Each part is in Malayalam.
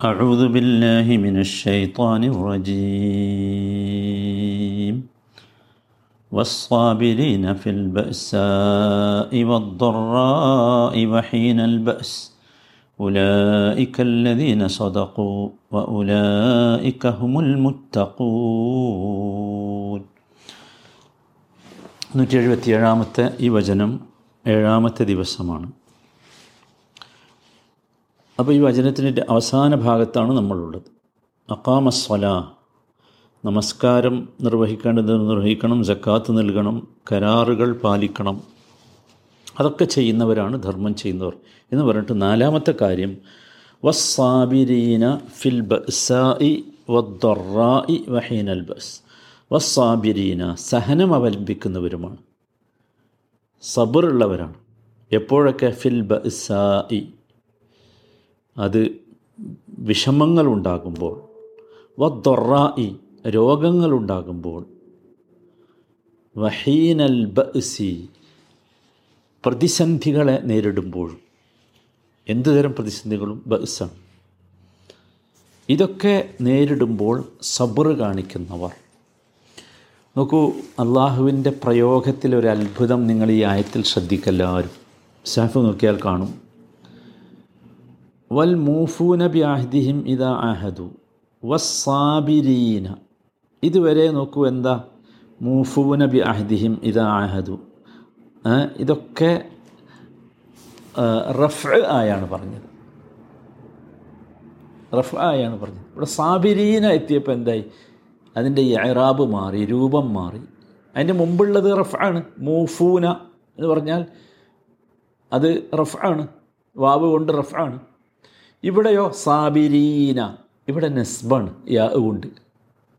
أعوذ بالله من الشيطان الرجيم والصابرين في البأساء والضراء وحين البأس أولئك الذين صدقوا وأولئك هم المتقون നൂറ്റി എഴുപത്തി ഏഴാമത്തെ ഈ വചനം ഏഴാമത്തെ ദിവസമാണ് അപ്പോൾ ഈ വചനത്തിന്റെ അവസാന ഭാഗത്താണ് നമ്മളുള്ളത്. അക്കാമസ്വല നമസ്കാരം നിർവഹിക്കേണ്ടത് നിർവഹിക്കണം ജക്കാത്ത് നൽകണം കരാറുകൾ പാലിക്കണം. അതൊക്കെ ചെയ്യുന്നവരാണ് ധർമ്മം ചെയ്യുന്നവർ. എന്ന് പറഞ്ഞിട്ട് നാലാമത്തെ കാര്യം വസ്സാബിരീന ഫിൽ ബസായി വദ്ദറായി വഹീനൽ ബസ്. വസ്സാബിരീന സഹനം അവലംബിക്കുന്നവരുമാണ്. സബറുള്ളവരാണ്. എപ്പോഴൊക്കെ ഫിൽ ബസായി അത് വിഷമങ്ങളുണ്ടാകുമ്പോൾ വദ്ദൊറായി രോഗങ്ങളുണ്ടാകുമ്പോൾ വഹീനൽ ബസി പ്രതിസന്ധികളെ നേരിടുമ്പോൾ എന്തുതരം പ്രതിസന്ധികളും ബസാണ് ഇതൊക്കെ നേരിടുമ്പോൾ സബർ കാണിക്കുന്നവർ. നോക്കൂ അള്ളാഹുവിന്റെ അത്ഭുതം നിങ്ങൾ ഈ ആയത്തിൽ ശ്രദ്ധിക്കല്ലാവരും സാഫ് നോക്കിയാൽ കാണും. വൽ മൂഫൂന ബി ആഹ്ദിഹിം ഇതാ ആഹദു വസ്സാബിരീന. ഇതുവരെ നോക്കൂ എന്താ? മൂഫൂന ബി അഹ്ദിഹിം ഇതാ ആഹദു ഇതൊക്കെ റഫ് ആയാണ് പറഞ്ഞത്. റഫ് ആയാണ് പറഞ്ഞത്. ഇവിടെ സാബിരീന എത്തിയപ്പോൾ എന്തായി? അതിന്റെ ഇറാബ് മാറി രൂപം മാറി. അതിന്റെ മുമ്പുള്ളത് റഫ് ആണ്. മൂഫൂന എന്ന് പറഞ്ഞാൽ അത് റഫ് ആണ്. വാവ് കൊണ്ട് റഫാണ് ഇവിടെയോ സാബിരീന. ഇവിടെ നെസ്ബാണ് യാ കൊണ്ട്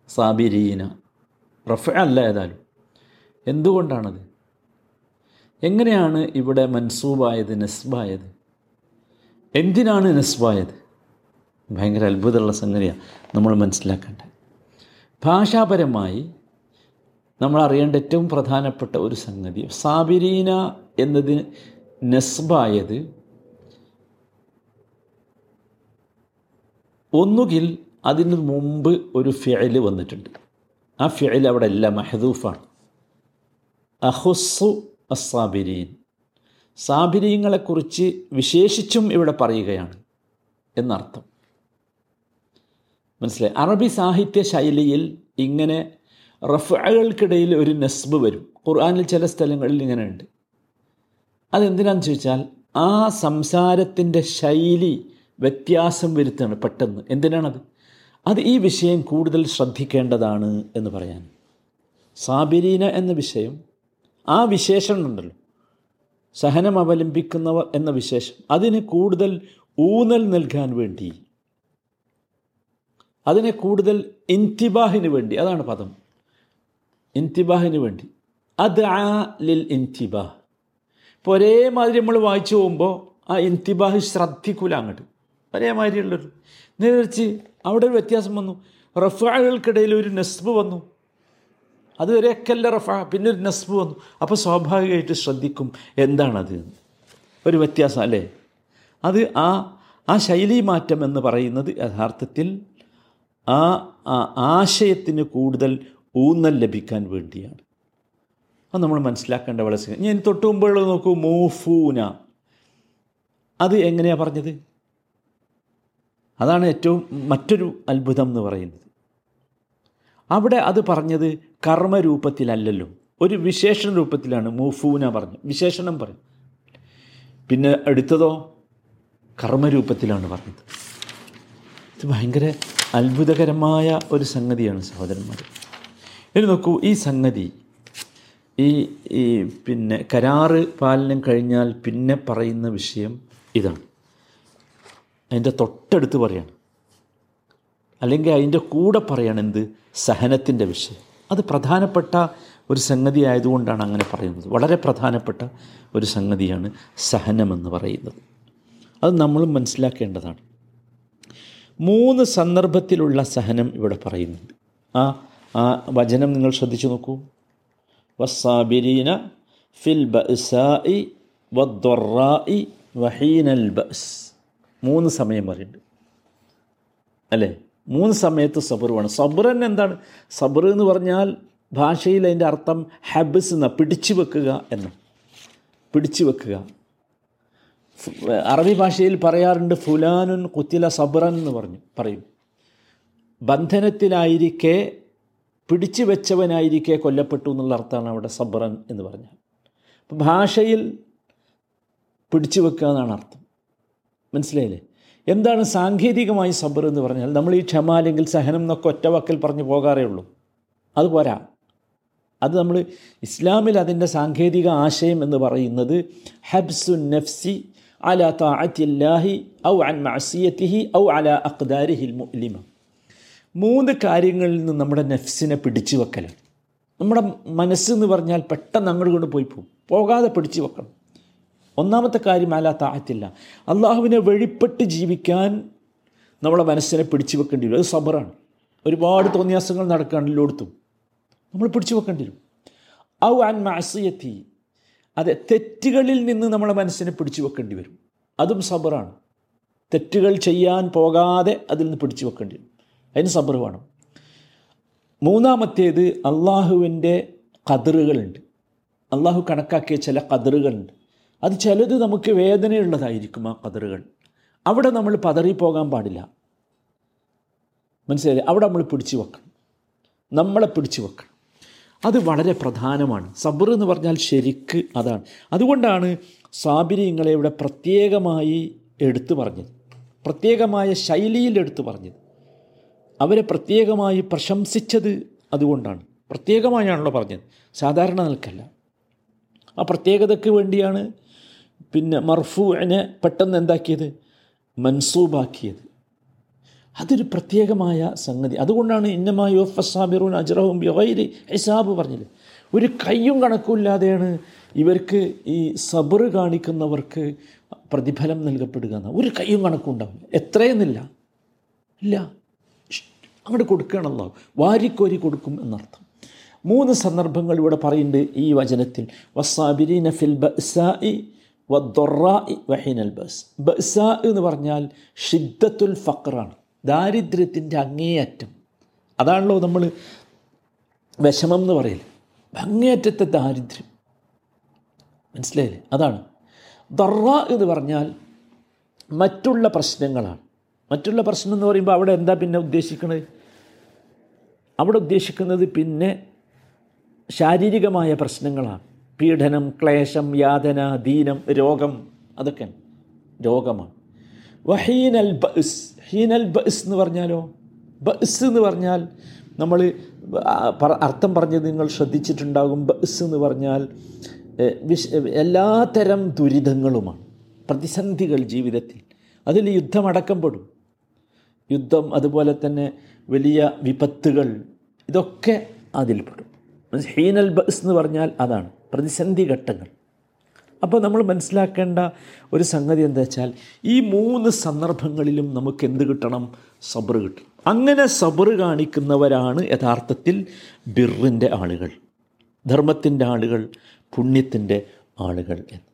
സാബിരീന. റഫ അല്ല ഏതായാലും. എന്തുകൊണ്ടാണത്? എങ്ങനെയാണ് ഇവിടെ മൻസൂബായത് നെസ്ബായത്? എന്തിനാണ് നെസ്ബായത്? ഭയങ്കര അത്ഭുതമുള്ള സംഗതിയാണ് നമ്മൾ മനസ്സിലാക്കേണ്ടത്. ഭാഷാപരമായി നമ്മൾ അറിയേണ്ട ഏറ്റവും പ്രധാനപ്പെട്ട ഒരു സംഗതി സാബിരീന എന്നതിന് നെസ്ബായത് ഒന്നുകിൽ അതിന് മുമ്പ് ഒരു ഫിയൽ വന്നിട്ടുണ്ട്. ആ ഫിയൽ അവിടെ അല്ല മഹദൂഫാണ്. അഹുസു അസാബിരീൻ സാബിരീങ്ങളെക്കുറിച്ച് വിശേഷിച്ചും ഇവിടെ പറയുകയാണ് എന്നർത്ഥം. മനസ്സിലായി? അറബി സാഹിത്യ ശൈലിയിൽ ഇങ്ങനെ റഫകൾക്കിടയിൽ ഒരു നസ്ബ് വരും. ഖുർആാനിൽ ചില സ്ഥലങ്ങളിൽ ഇങ്ങനെയുണ്ട്. അതെന്തിനാന്ന് ചോദിച്ചാൽ ആ സംസാരത്തിന്റെ ശൈലി വ്യത്യാസം വരുത്തുകയാണ് പെട്ടെന്ന്. എന്തിനാണത്? അത് ഈ വിഷയം കൂടുതൽ ശ്രദ്ധിക്കേണ്ടതാണ് എന്ന് പറയാൻ. സാബിരീന എന്ന വിഷയം ആ വിശേഷണം ഉണ്ടല്ലോ സഹനം അവലംബിക്കുന്നവർ എന്ന വിശേഷം. അതിന് കൂടുതൽ ഊന്നൽ നൽകാൻ വേണ്ടി. അതിനെ കൂടുതൽ ഇൻതിബാഹിന് വേണ്ടി. അതാണ് പദം. ഇൻതിബാഹിന് വേണ്ടി. അത് ആ ലിൽ ഇൻതിബാഹ് ഇപ്പോൾ ഒരേമാതിരി നമ്മൾ വായിച്ചു പോകുമ്പോൾ ആ ഇൻതിബാഹ് ശ്രദ്ധിക്കൂല അങ്ങോട്ട്. ഒരേമാതിരിയുള്ളൊരു നേരിച്ച് അവിടെ ഒരു വ്യത്യാസം വന്നു. റഫാകൾക്കിടയിൽ ഒരു നസ്ബ് വന്നു. അതുവരെയൊക്കെയല്ല റഫ പിന്നെ ഒരു നെസ്ബ് വന്നു. അപ്പോൾ സ്വാഭാവികമായിട്ട് ശ്രദ്ധിക്കും എന്താണത്. ഒരു വ്യത്യാസം അല്ലേ? അത് ആ ആ ശൈലി മാറ്റം എന്ന് പറയുന്നത് യഥാർത്ഥത്തിൽ ആ ആശയത്തിന് കൂടുതൽ ഊന്നൽ ലഭിക്കാൻ വേണ്ടിയാണ്. അത് നമ്മൾ മനസ്സിലാക്കേണ്ട വളരെ ഞാൻ തൊട്ട് മുമ്പുള്ളത് നോക്കൂ മൂഫൂന. അത് എങ്ങനെയാണ് പറഞ്ഞത്? അതാണ് ഏറ്റവും മറ്റൊരു അത്ഭുതം എന്ന് പറയുന്നത്. അവിടെ അത് പറഞ്ഞത് കർമ്മരൂപത്തിലല്ലല്ലോ. ഒരു വിശേഷണ രൂപത്തിലാണ് മൂഫൂന പറഞ്ഞു വിശേഷണം പറഞ്ഞു പിന്നെ എടുത്തതോ കർമ്മരൂപത്തിലാണ് പറഞ്ഞത്. ഇത് ഭയങ്കര അത്ഭുതകരമായ ഒരു സംഗതിയാണ് സഹോദരന്മാർ ഇനി നോക്കൂ ഈ സംഗതി ഈ ഈ പിന്നെ കരാറ് പാലനം കഴിഞ്ഞാൽ പിന്നെ പറയുന്ന വിഷയം ഇതാണ്. അതിന്റെ തൊട്ടടുത്ത് പറയാണ്. അല്ലെങ്കിൽ അതിന്റെ കൂടെ പറയാണ് എന്ത്? സഹനത്തിന്റെ വിഷയം. അത് പ്രധാനപ്പെട്ട ഒരു സംഗതി ആയതുകൊണ്ടാണ് അങ്ങനെ പറയുന്നത്. വളരെ പ്രധാനപ്പെട്ട ഒരു സംഗതിയാണ് സഹനമെന്ന് പറയുന്നത്. അത് നമ്മൾ മനസ്സിലാക്കേണ്ടതാണ്. മൂന്ന് സന്ദർഭത്തിലുള്ള സഹനം ഇവിടെ പറയുന്നുണ്ട്. ആ ആ വചനം നിങ്ങൾ ശ്രദ്ധിച്ചു നോക്കൂ. വസാബിരീന ഫിൽ ബഅസായി വദ്വറായി വഹീനൽ ബസ് മൂന്ന് സമയം പറയുന്നുണ്ട്. അല്ലേ? മൂന്ന് സമയത്ത് സബർ വേണം സബർ തന്നെ എന്താണ്? സബർ എന്ന് പറഞ്ഞാൽ ഭാഷയിൽ അതിന്റെ അർത്ഥം ഹബസ് എന്ന പിടിച്ചു വെക്കുക എന്ന്. പിടിച്ചു വെക്കുക. അറബി ഭാഷയിൽ പറയാറുണ്ട് ഫുലാനുൻ കുത്തില സബറൻ എന്ന് പറഞ്ഞു പറയും. ബന്ധനത്തിലായിരിക്കെ പിടിച്ചു വെച്ചവനായിരിക്കെ കൊല്ലപ്പെട്ടു എന്നുള്ള അർത്ഥമാണ് അവിടെ സബറൻ എന്ന് പറഞ്ഞാൽ. ഭാഷയിൽ പിടിച്ചു വെക്കുക എന്നാണ് അർത്ഥം. മനസ്സിലായില്ലേ? എന്താണ് സാങ്കേതികമായി സബർ എന്ന് പറഞ്ഞാൽ നമ്മൾ ഈ ക്ഷമ അല്ലെങ്കിൽ സഹനം എന്നൊക്കെ ഒറ്റ വാക്കിൽ പറഞ്ഞു പോകാറേ ഉള്ളൂ. അത് പോരാ. അത് നമ്മൾ ഇസ്ലാമിൽ അതിന്റെ സാങ്കേതിക ആശയം എന്ന് പറയുന്നത് ഹബ്സു നഫ്സി അല താഅത്തില്ലാഹി ഔ അൻ മസിയത്തിഹി ഔ അല അഖ്ദാരിഹിൽ മുലിമ മൂന്ന് കാര്യങ്ങളിൽ നിന്ന് നമ്മുടെ നഫ്സിനെ പിടിച്ചു വെക്കലാണ് നമ്മുടെ മനസ്സെന്ന് പറഞ്ഞാൽ പെട്ടെന്ന് അങ്ങോട്ട് കൊണ്ട് പോയി പോകും. പോകാതെ പിടിച്ചു വെക്കണം. ഒന്നാമത്തെ കാര്യം അല താഴത്തില്ല അള്ളാഹുവിനെ വെളിപ്പെട്ട് ജീവിക്കാൻ നമ്മളെ മനസ്സിനെ പിടിച്ചു വെക്കേണ്ടി വരും. അത് സബറാണ്. ഒരുപാട് തോന്നിയാസങ്ങൾ നടക്കുകയാണ് എല്ലായിടത്തും. നമ്മൾ പിടിച്ചു വെക്കേണ്ടി വരും. ഔ ആൻ മാസിയത്തി അതെ തെറ്റുകളിൽ നിന്ന് നമ്മളെ മനസ്സിനെ പിടിച്ചു വെക്കേണ്ടി വരും. അതും സബറാണ്. തെറ്റുകൾ ചെയ്യാൻ പോകാതെ അതിൽ നിന്ന് പിടിച്ചു വെക്കേണ്ടി വരും. അതിന് സബർ വേണം. മൂന്നാമത്തേത് അള്ളാഹുവിന്റെ കതിറുകളുണ്ട് അള്ളാഹു കണക്കാക്കിയ ചില കതിറുകളുണ്ട് അത് ചിലത് നമുക്ക് വേദനയുള്ളതായിരിക്കും ആ കതറുകൾ. അവിടെ നമ്മൾ പതറിപ്പോകാൻ പാടില്ല. മനസ്സിലായില്ലേ? അവിടെ നമ്മൾ പിടിച്ചു വെക്കണം. നമ്മളെ പിടിച്ചു വെക്കണം. അത് വളരെ പ്രധാനമാണ്. സബർ എന്ന് പറഞ്ഞാൽ ശരിക്ക് അതാണ്. അതുകൊണ്ടാണ് സാബിരിങ്ങളെ ഇവിടെ പ്രത്യേകമായി എടുത്തു പറഞ്ഞത്. പ്രത്യേകമായ ശൈലിയിൽ എടുത്തു പറഞ്ഞത്. അവരെ പ്രത്യേകമായി പ്രശംസിച്ചത് അതുകൊണ്ടാണ്. പ്രത്യേകമായാണല്ലോ പറഞ്ഞത്. സാധാരണ നിൽക്കല്ല ആ പ്രത്യേകതയ്ക്ക് വേണ്ടിയാണ് പിന്നെ മർഫൂവിനെ പെട്ടെന്ന് എന്താക്കിയത്? മൻസൂബാക്കിയത്. അതൊരു പ്രത്യേകമായ സംഗതി. അതുകൊണ്ടാണ് ഇന്നമായ ഫസാബിറൂൻ അജ്റഹും യൊവൈര് ഹിസാബ് പറഞ്ഞത്. ഒരു കയ്യും കണക്കുമില്ലാതെയാണ് ഇവർക്ക് ഈ സബർ കാണിക്കുന്നവർക്ക് പ്രതിഫലം നൽകപ്പെടുക എന്ന. ഒരു കയ്യും കണക്കും ഉണ്ടാവില്ല. എത്രയെന്നില്ല. ഇല്ല. അങ്ങോട്ട് കൊടുക്കുകയാണല്ലോ. വാരിക്കോരി കൊടുക്കും എന്നർത്ഥം. മൂന്ന് സന്ദർഭങ്ങൾ ഇവിടെ പറയുന്നുണ്ട് ഈ വചനത്തിൽ. വസാബിരീന ഫിൽ ബഅ്സാഇ വഹീനൽ ബസ്. എന്ന് പറഞ്ഞാൽ ഷിദ്ദത്തുൽ ഫക്റാണ് ദാരിദ്ര്യത്തിന്റെ അങ്ങേയറ്റം. അതാണല്ലോ നമ്മൾ വിഷമം എന്ന് പറയൽ. അങ്ങേയറ്റത്തെ ദാരിദ്ര്യം. മനസ്സിലായില്ലേ? അതാണ്. ദറ എന്ന് പറഞ്ഞാൽ മറ്റുള്ള പ്രശ്നങ്ങളാണ്. മറ്റുള്ള പ്രശ്നം എന്ന് പറയുമ്പോൾ അവിടെ എന്താ പിന്നെ ഉദ്ദേശിക്കുന്നത് അവിടെ ഉദ്ദേശിക്കുന്നത് പിന്നെ ശാരീരികമായ പ്രശ്നങ്ങളാണ്. പീഡനം ക്ലേശം യാതന ദീനം രോഗം അതൊക്കെ രോഗമാണ്. വഹീനൽ ബസ് ഹീനൽ ബസ് എന്ന് പറഞ്ഞാലോ? ബസ് എന്ന് പറഞ്ഞാൽ നമ്മൾ അർത്ഥം പറഞ്ഞത് നിങ്ങൾ ശ്രദ്ധിച്ചിട്ടുണ്ടാകും. ബസ് എന്ന് പറഞ്ഞാൽ വിശ എല്ലാത്തരം ദുരിതങ്ങളുമാണ്. പ്രതിസന്ധികൾ ജീവിതത്തിൽ. അതിൽ യുദ്ധമടക്കം പെടും യുദ്ധം അതുപോലെ തന്നെ വലിയ വിപത്തുകൾ ഇതൊക്കെ അതിൽപ്പെടും. ഹീനൽ ബസ് എന്ന് പറഞ്ഞാൽ അതാണ് പ്രതിസന്ധി ഘട്ടങ്ങൾ. അപ്പോൾ നമ്മൾ മനസ്സിലാക്കേണ്ട ഒരു സംഗതി എന്താ വെച്ചാൽ ഈ മൂന്ന് സന്ദർഭങ്ങളിലും നമുക്ക് എന്ത് കിട്ടണം? സബർ കിട്ടണം അങ്ങനെ സബർ കാണിക്കുന്നവരാണ് യഥാർത്ഥത്തിൽ ബിറിന്റെ ആളുകൾ ധർമ്മത്തിന്റെ ആളുകൾ പുണ്യത്തിന്റെ ആളുകൾ എന്ന്.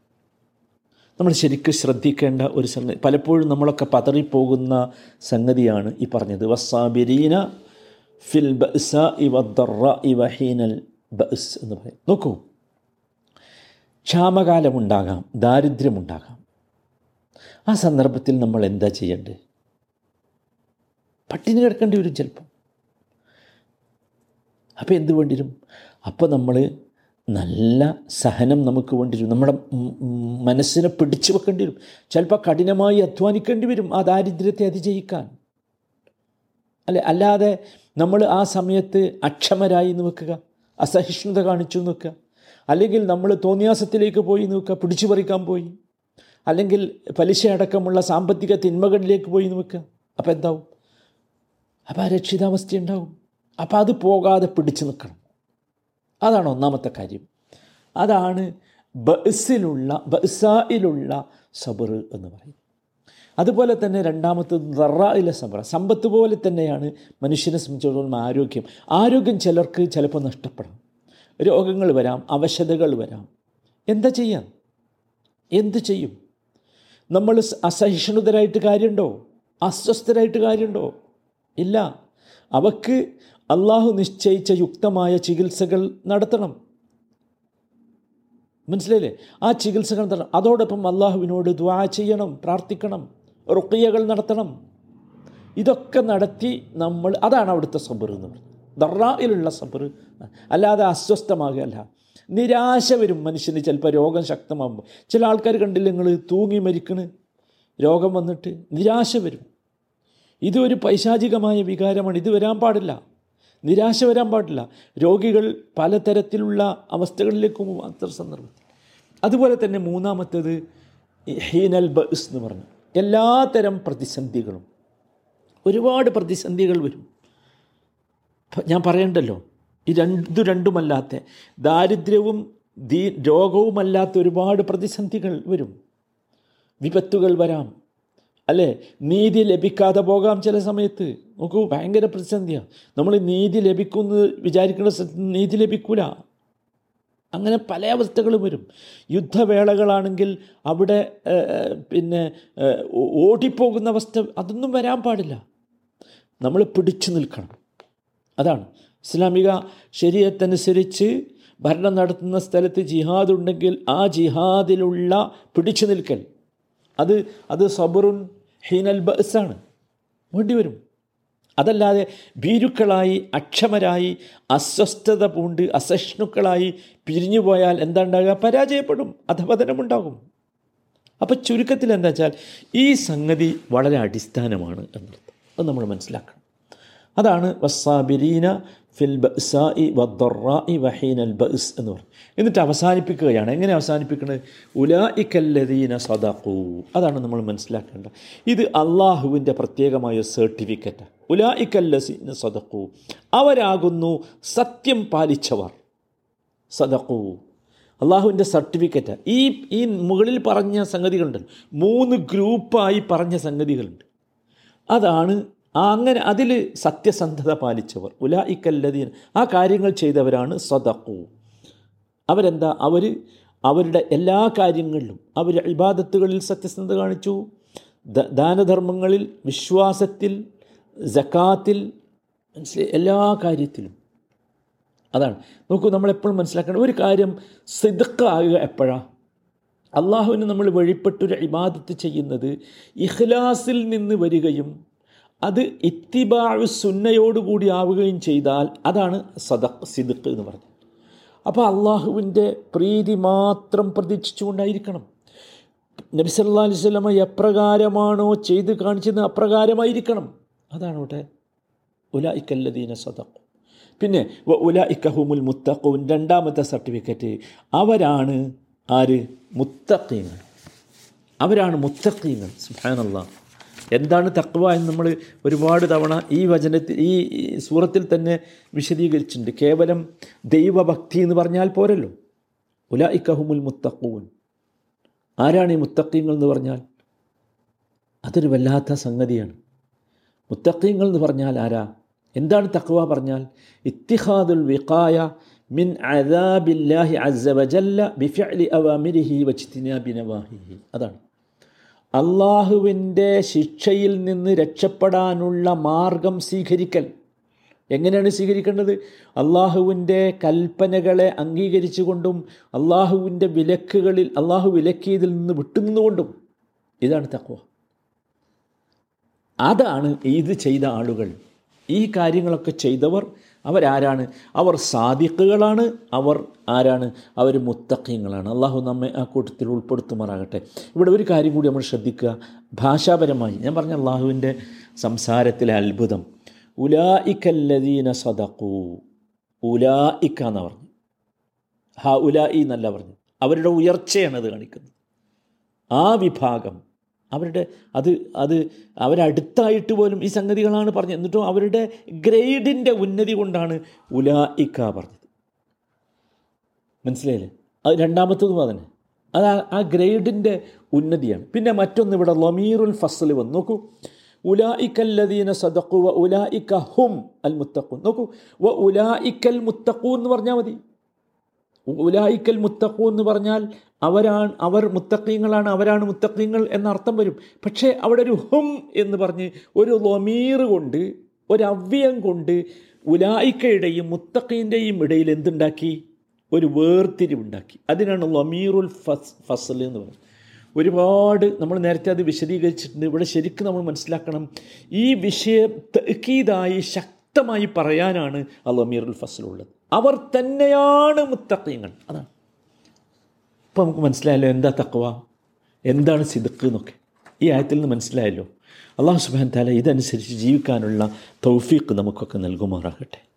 നമ്മൾ ശരിക്കും ശ്രദ്ധിക്കേണ്ട ഒരു സംഗതി പലപ്പോഴും നമ്മളൊക്കെ പതറിപ്പോകുന്ന സംഗതിയാണ് ഈ പറഞ്ഞത്. വസാബിരീന ഫിൽ ബഅ്സ ഇവ ഹീനൽ ബഅസ് എന്ന് പറയും. നോക്കൂ. ക്ഷാമകാലമുണ്ടാകാം ദാരിദ്ര്യമുണ്ടാകാം. ആ സന്ദർഭത്തിൽ നമ്മൾ എന്താ ചെയ്യേണ്ടത്? പട്ടിണി കിടക്കേണ്ടി വരും ചിലപ്പം അപ്പോൾ എന്ത് വേണ്ടി വരും അപ്പോൾ നമ്മൾ നല്ല സഹനം നമുക്ക് വേണ്ടി വരും നമ്മുടെ മനസ്സിനെ പിടിച്ചു വെക്കേണ്ടി വരും. ചിലപ്പോൾ കഠിനമായി അധ്വാനിക്കേണ്ടി വരും ആ ദാരിദ്ര്യത്തെ അതിജയിക്കാൻ. അല്ലെ? അല്ലാതെ നമ്മൾ ആ സമയത്ത് അക്ഷമരായി എന്ന് വെക്കുക അസഹിഷ്ണുത കാണിച്ചു എന്ന് വെക്കുക അല്ലെങ്കിൽ നമ്മൾ തോന്നിയാസത്തിലേക്ക് പോയി എന്ന് വെക്കുക പിടിച്ചു പറിക്കാൻ പോയി അല്ലെങ്കിൽ പലിശ അടക്കമുള്ള സാമ്പത്തിക തിന്മകളിലേക്ക് പോയി എന്ന് വെക്കുക അപ്പോൾ എന്താവും? അപ്പോൾ അരക്ഷിതാവസ്ഥ ഉണ്ടാവും. അപ്പോൾ അത് പോകാതെ പിടിച്ചു നിൽക്കണം. അതാണ് ഒന്നാമത്തെ കാര്യം. അതാണ് ബസ്സിലുള്ള ബസായിലുള്ള സബർ എന്ന് പറയും അതുപോലെ തന്നെ രണ്ടാമത്തത് ദറായിലെ സബ്ര. സമ്പത്ത് പോലെ തന്നെയാണ് മനുഷ്യനെ സംബന്ധിച്ചിടത്തോളം ആരോഗ്യം. ആരോഗ്യം ചിലർക്ക് ചിലപ്പോൾ നഷ്ടപ്പെടാം. രോഗങ്ങൾ വരാം അവശതകൾ വരാം. എന്താ ചെയ്യാം? എന്ത് ചെയ്യും? നമ്മൾ അസഹിഷ്ണുതരായിട്ട് കാര്യമുണ്ടോ? അസ്വസ്ഥരായിട്ട് കാര്യമുണ്ടോ? ഇല്ല. അവക്ക് അള്ളാഹു നിശ്ചയിച്ച യുക്തമായ ചികിത്സകൾ നടത്തണം. മനസ്സിലായില്ലേ? ആ ചികിത്സകൾ നടത്തണം. അതോടൊപ്പം അള്ളാഹുവിനോട് ദ്വാ ചെയ്യണം പ്രാർത്ഥിക്കണം. റുക്കിയകൾ നടത്തണം. ഇതൊക്കെ നടത്തി നമ്മൾ അതാണ് അവിടുത്തെ സബർ എന്ന് പറയുന്നത്. ദറായിലുള്ള സബർ അല്ലാതെ അസ്വസ്ഥമാകുകയല്ല നിരാശ വരും മനുഷ്യന് ചിലപ്പോൾ രോഗം ശക്തമാകുമ്പോൾ. ചില ആൾക്കാർ കണ്ടില്ല നിങ്ങൾ തൂങ്ങി മരിക്കണ്. രോഗം വന്നിട്ട് നിരാശ വരും. ഇതൊരു പൈശാചികമായ വികാരമാണ്. ഇത് വരാൻ പാടില്ല. നിരാശ വരാൻ പാടില്ല. രോഗികൾ പലതരത്തിലുള്ള അവസ്ഥകളിലേക്കും അത്ര സന്ദർഭത്തിൽ. അതുപോലെ തന്നെ മൂന്നാമത്തേത് ഹീനൽ ബസ് എന്ന് പറഞ്ഞു. എല്ലാത്തരം പ്രതിസന്ധികളും. ഒരുപാട് പ്രതിസന്ധികൾ വരും. ഞാൻ പറയണ്ടല്ലോ ഈ രണ്ടു രണ്ടുമല്ലാത്ത ദാരിദ്ര്യവും ദീ രോഗവുമല്ലാത്ത ഒരുപാട് പ്രതിസന്ധികൾ വരും. വിപത്തുകൾ വരാം. അല്ലേ? നീതി ലഭിക്കാതെ പോകാം ചില സമയത്ത്. നോക്കൂ ഭയങ്കര പ്രതിസന്ധിയാണ് നമ്മൾ നീതി ലഭിക്കുമെന്ന് വിചാരിക്കുന്ന നീതി ലഭിക്കൂല. അങ്ങനെ പല അവസ്ഥകളും വരും. യുദ്ധവേളകളാണെങ്കിൽ അവിടെ പിന്നെ ഓടിപ്പോകുന്ന അവസ്ഥ അതൊന്നും വരാൻ പാടില്ല. നമ്മൾ പിടിച്ചു നിൽക്കണം. അതാണ്. ഇസ്ലാമിക ശരീരത്തനുസരിച്ച് ഭരണം നടത്തുന്ന സ്ഥലത്ത് ജിഹാദ് ഉണ്ടെങ്കിൽ ആ ജിഹാദിലുള്ള പിടിച്ചു നിൽക്കൽ. അത് അത് സബറുൻ ഹീനൽ ബസാണ് വേണ്ടി വരും അതല്ലാതെ ഭീരുക്കളായി അക്ഷമരായി അസ്വസ്ഥത പൂണ്ട് അസഹിഷ്ണുക്കളായി പിരിഞ്ഞുപോയാൽ എന്താ പരാജയപ്പെടും അധപതനമുണ്ടാകും. അപ്പോൾ ചുരുക്കത്തിൽ എന്താ വെച്ചാൽ ഈ സംഗതി വളരെ അടിസ്ഥാനമാണ് എന്നർത്ഥം അത് നമ്മൾ മനസ്സിലാക്കണം. അതാണ് വസ്സാബിരീന ഫിൽ ബസായി വദ്ദറായി വഹീനൽ ബസ് എന്ന് പറയും എന്നിട്ട് അവസാനിപ്പിക്കുകയാണ്. എങ്ങനെ അവസാനിപ്പിക്കുന്നത് ഉലായിക്കല്ലദീന സദഖു. അതാണ് നമ്മൾ മനസ്സിലാക്കേണ്ടത്. ഇത് അള്ളാഹുവിന്റെ പ്രത്യേകമായ സർട്ടിഫിക്കറ്റ്. ഉലായിക്കല്ലസീന സദഖു. അവരാകുന്നു സത്യം പാലിച്ചവർ. സദഖു. അള്ളാഹുവിന്റെ സർട്ടിഫിക്കറ്റ്. ഈ ഈ മുകളിൽ പറഞ്ഞ സംഗതികളുണ്ട് മൂന്ന് ഗ്രൂപ്പായി പറഞ്ഞ സംഗതികളുണ്ട്. അതാണ് ആ അങ്ങനെ അതിൽ സത്യസന്ധത പാലിച്ചവർ. ഉലായിക്കല്ലതീൻ ആ കാര്യങ്ങൾ ചെയ്തവരാണ് സദഖു. അവരെന്താ? അവർ അവരുടെ എല്ലാ കാര്യങ്ങളിലും അവർ ഇബാദത്തുകളിൽ സത്യസന്ധത കാണിച്ചു. ദാനധർമ്മങ്ങളിൽ വിശ്വാസത്തിൽ ജക്കാത്തിൽ എല്ലാ കാര്യത്തിലും. അതാണ്. നോക്കൂ നമ്മളെപ്പോഴും മനസ്സിലാക്കേണ്ട ഒരു കാര്യം സിദ്ക്ക് ആകുക എപ്പോഴാണ് അള്ളാഹുവിന് നമ്മൾ വഴിപ്പെട്ടൊരു ഇബാദത്ത് ചെയ്യുന്നത് ഇഖ്ലാസിൽ നിന്ന് വരികയും അത് ഇത്തിബാഴ് സുന്നയോടുകൂടി ആവുകയും ചെയ്താൽ അതാണ് സദഖ് സിദുക്ക് എന്ന് പറഞ്ഞത്. അപ്പോൾ അള്ളാഹുവിന്റെ പ്രീതി മാത്രം പ്രതീക്ഷിച്ചുകൊണ്ടായിരിക്കണം. നബി സല്ലല്ലാഹു അലൈഹി സ്വലമ എപ്രകാരമാണോ ചെയ്ത് കാണിച്ചത് അപ്രകാരമായിരിക്കണം. അതാണ് ഇവിടെ ഉലായിക്കല്ലദീന സദഖു. പിന്നെ ഉലായിക്കഹുമുൽ മുത്തഖൂൻ രണ്ടാമത്തെ സർട്ടിഫിക്കറ്റ്. അവരാണ് ആര്? മുത്തഖീങ്ങൾ. അവരാണ് മുത്തഖീങ്ങൾ. സുബ്ഹാനല്ലാഹ്. എന്താണ് തക്വ എന്ന് നമ്മൾ ഒരുപാട് തവണ ഈ വചനത്തിൽ ഈ സൂറത്തിൽ തന്നെ വിശദീകരിച്ചിട്ടുണ്ട്. കേവലം ദൈവഭക്തി എന്ന് പറഞ്ഞാൽ പോരല്ലോ. ഉല ഇക്കഹുമുൽ മുത്തക്കൂൻ ആരാണ് ഈ മുത്തക്കീങ്ങൾ എന്ന് പറഞ്ഞാൽ? അതൊരു വല്ലാത്ത സംഗതിയാണ്. മുത്തക്കീങ്ങൾ എന്ന് പറഞ്ഞാൽ ആരാ? എന്താണ് തക്വ പറഞ്ഞാൽ? ഇത്തിഹാദുൽ വിഖായ മിൻ അദാബില്ലാഹി അസവജല്ല വജല്ല ബിഫിഅലി അവാമിരിഹി നവാഹിഹി. അതാണ്. അള്ളാഹുവിന്റെ ശിക്ഷയിൽ നിന്ന് രക്ഷപ്പെടാനുള്ള മാർഗം സ്വീകരിക്കൽ. എങ്ങനെയാണ് സ്വീകരിക്കേണ്ടത്? അള്ളാഹുവിന്റെ കൽപ്പനകളെ അംഗീകരിച്ചുകൊണ്ടും അള്ളാഹുവിന്റെ വിലക്കുകളിൽ അള്ളാഹു വിലക്കിയതിൽ നിന്ന് വിട്ടുനിന്നുകൊണ്ടും. ഇതാണ് തക്വ. അതാണ് ഇത് ചെയ്ത ആളുകൾ. ഈ കാര്യങ്ങളൊക്കെ ചെയ്തവർ അവരാരാണ്? അവർ സാദിഖുകളാണ്. അവർ ആരാണ്? അവർ മുത്തഖീങ്ങളാണ്. അള്ളാഹു നമ്മെ ആ കൂട്ടത്തിൽ ഉൾപ്പെടുത്തുമാറാകട്ടെ. ഇവിടെ ഒരു കാര്യം കൂടി നമ്മൾ ശ്രദ്ധിക്കുക. ഭാഷാപരമായി. ഞാൻ പറഞ്ഞ അള്ളാഹുവിന്റെ സംസാരത്തിലെ അത്ഭുതം. ഉലായിക്കല്ലദീന സദഖു. ഉലായിക്ക എന്ന് പറഞ്ഞു. ഹ ഉലായി എന്നല്ല പറഞ്ഞു. അവരുടെ ഉയർച്ചയാണ് അത് കാണിക്കുന്നത്. ആ വിഭാഗം അവരുടെ അത് അത് അവരടുത്തായിട്ട് പോലും ഈ സംഗതികളാണ് പറഞ്ഞത്. എന്നിട്ടും അവരുടെ ഗ്രേഡിന്റെ ഉന്നതി കൊണ്ടാണ് ഉലായിക്ക പറഞ്ഞത്. മനസ്സിലായില്ലേ? അത് രണ്ടാമത്തതും അതന്നെ. അത് ആ- ഗ്രേഡിന്റെ ഉന്നതിയാണ്. പിന്നെ മറ്റൊന്ന് ഇവിടെ ലമീറുൽ ഫസൽ വന്നു. നോക്കൂ. ഉലായിക്കല്ലദീന സദക്കു വ ഉലായിക്ക ഹും അൽ മുത്തക്കു നോക്കൂ. വ ഉലാ ഇക്കൽ മുത്തക്കു എന്ന് പറഞ്ഞാൽ മതി. ഉലായിക്കൽ മുത്തഖു എന്ന് പറഞ്ഞാൽ അവരാണ് അവർ മുത്തക്കീങ്ങളാണ് അവരാണ് മുത്തക്കീങ്ങൾ എന്ന അർത്ഥം വരും. പക്ഷേ അവിടെ ഒരു ഹും എന്ന് പറഞ്ഞ് ഒരു ലൊമീർ കൊണ്ട് ഒരു അവ്യയം കൊണ്ട് ഉലായിക്കയുടെയും മുത്തക്കീന്റെയും ഇടയിൽ എന്തുണ്ടാക്കി? ഒരു വേർതിരിവുണ്ടാക്കി. അതിനാണ് ലൊമീറുൽ ഫസ് ഫസൽ എന്ന് പറയുന്നത്. ഒരുപാട് നമ്മൾ നേരത്തെ അത് വിശദീകരിച്ചിട്ടുണ്ട്. ഇവിടെ ശരിക്കും നമ്മൾ മനസ്സിലാക്കണം. ഈ വിഷയം തക്കീതായി ശക്തമായി പറയാനാണ് ആ ഫസലുള്ളത് അവർ തന്നെയാണ് മുത്തഖീങ്ങൾ അതാണ്. ഇപ്പം നമുക്ക് മനസ്സിലായല്ലോ എന്താ തക്വ എന്താണ് സിദുക്ക് എന്നൊക്കെ. ഈ ആയത്തിൽ നിന്ന് മനസ്സിലായല്ലോ. അള്ളാഹു സുബാൻ താല ഇതനുസരിച്ച് ജീവിക്കാനുള്ള തൗഫീഖ് നമുക്കൊക്കെ നൽകുമാറാകട്ടെ.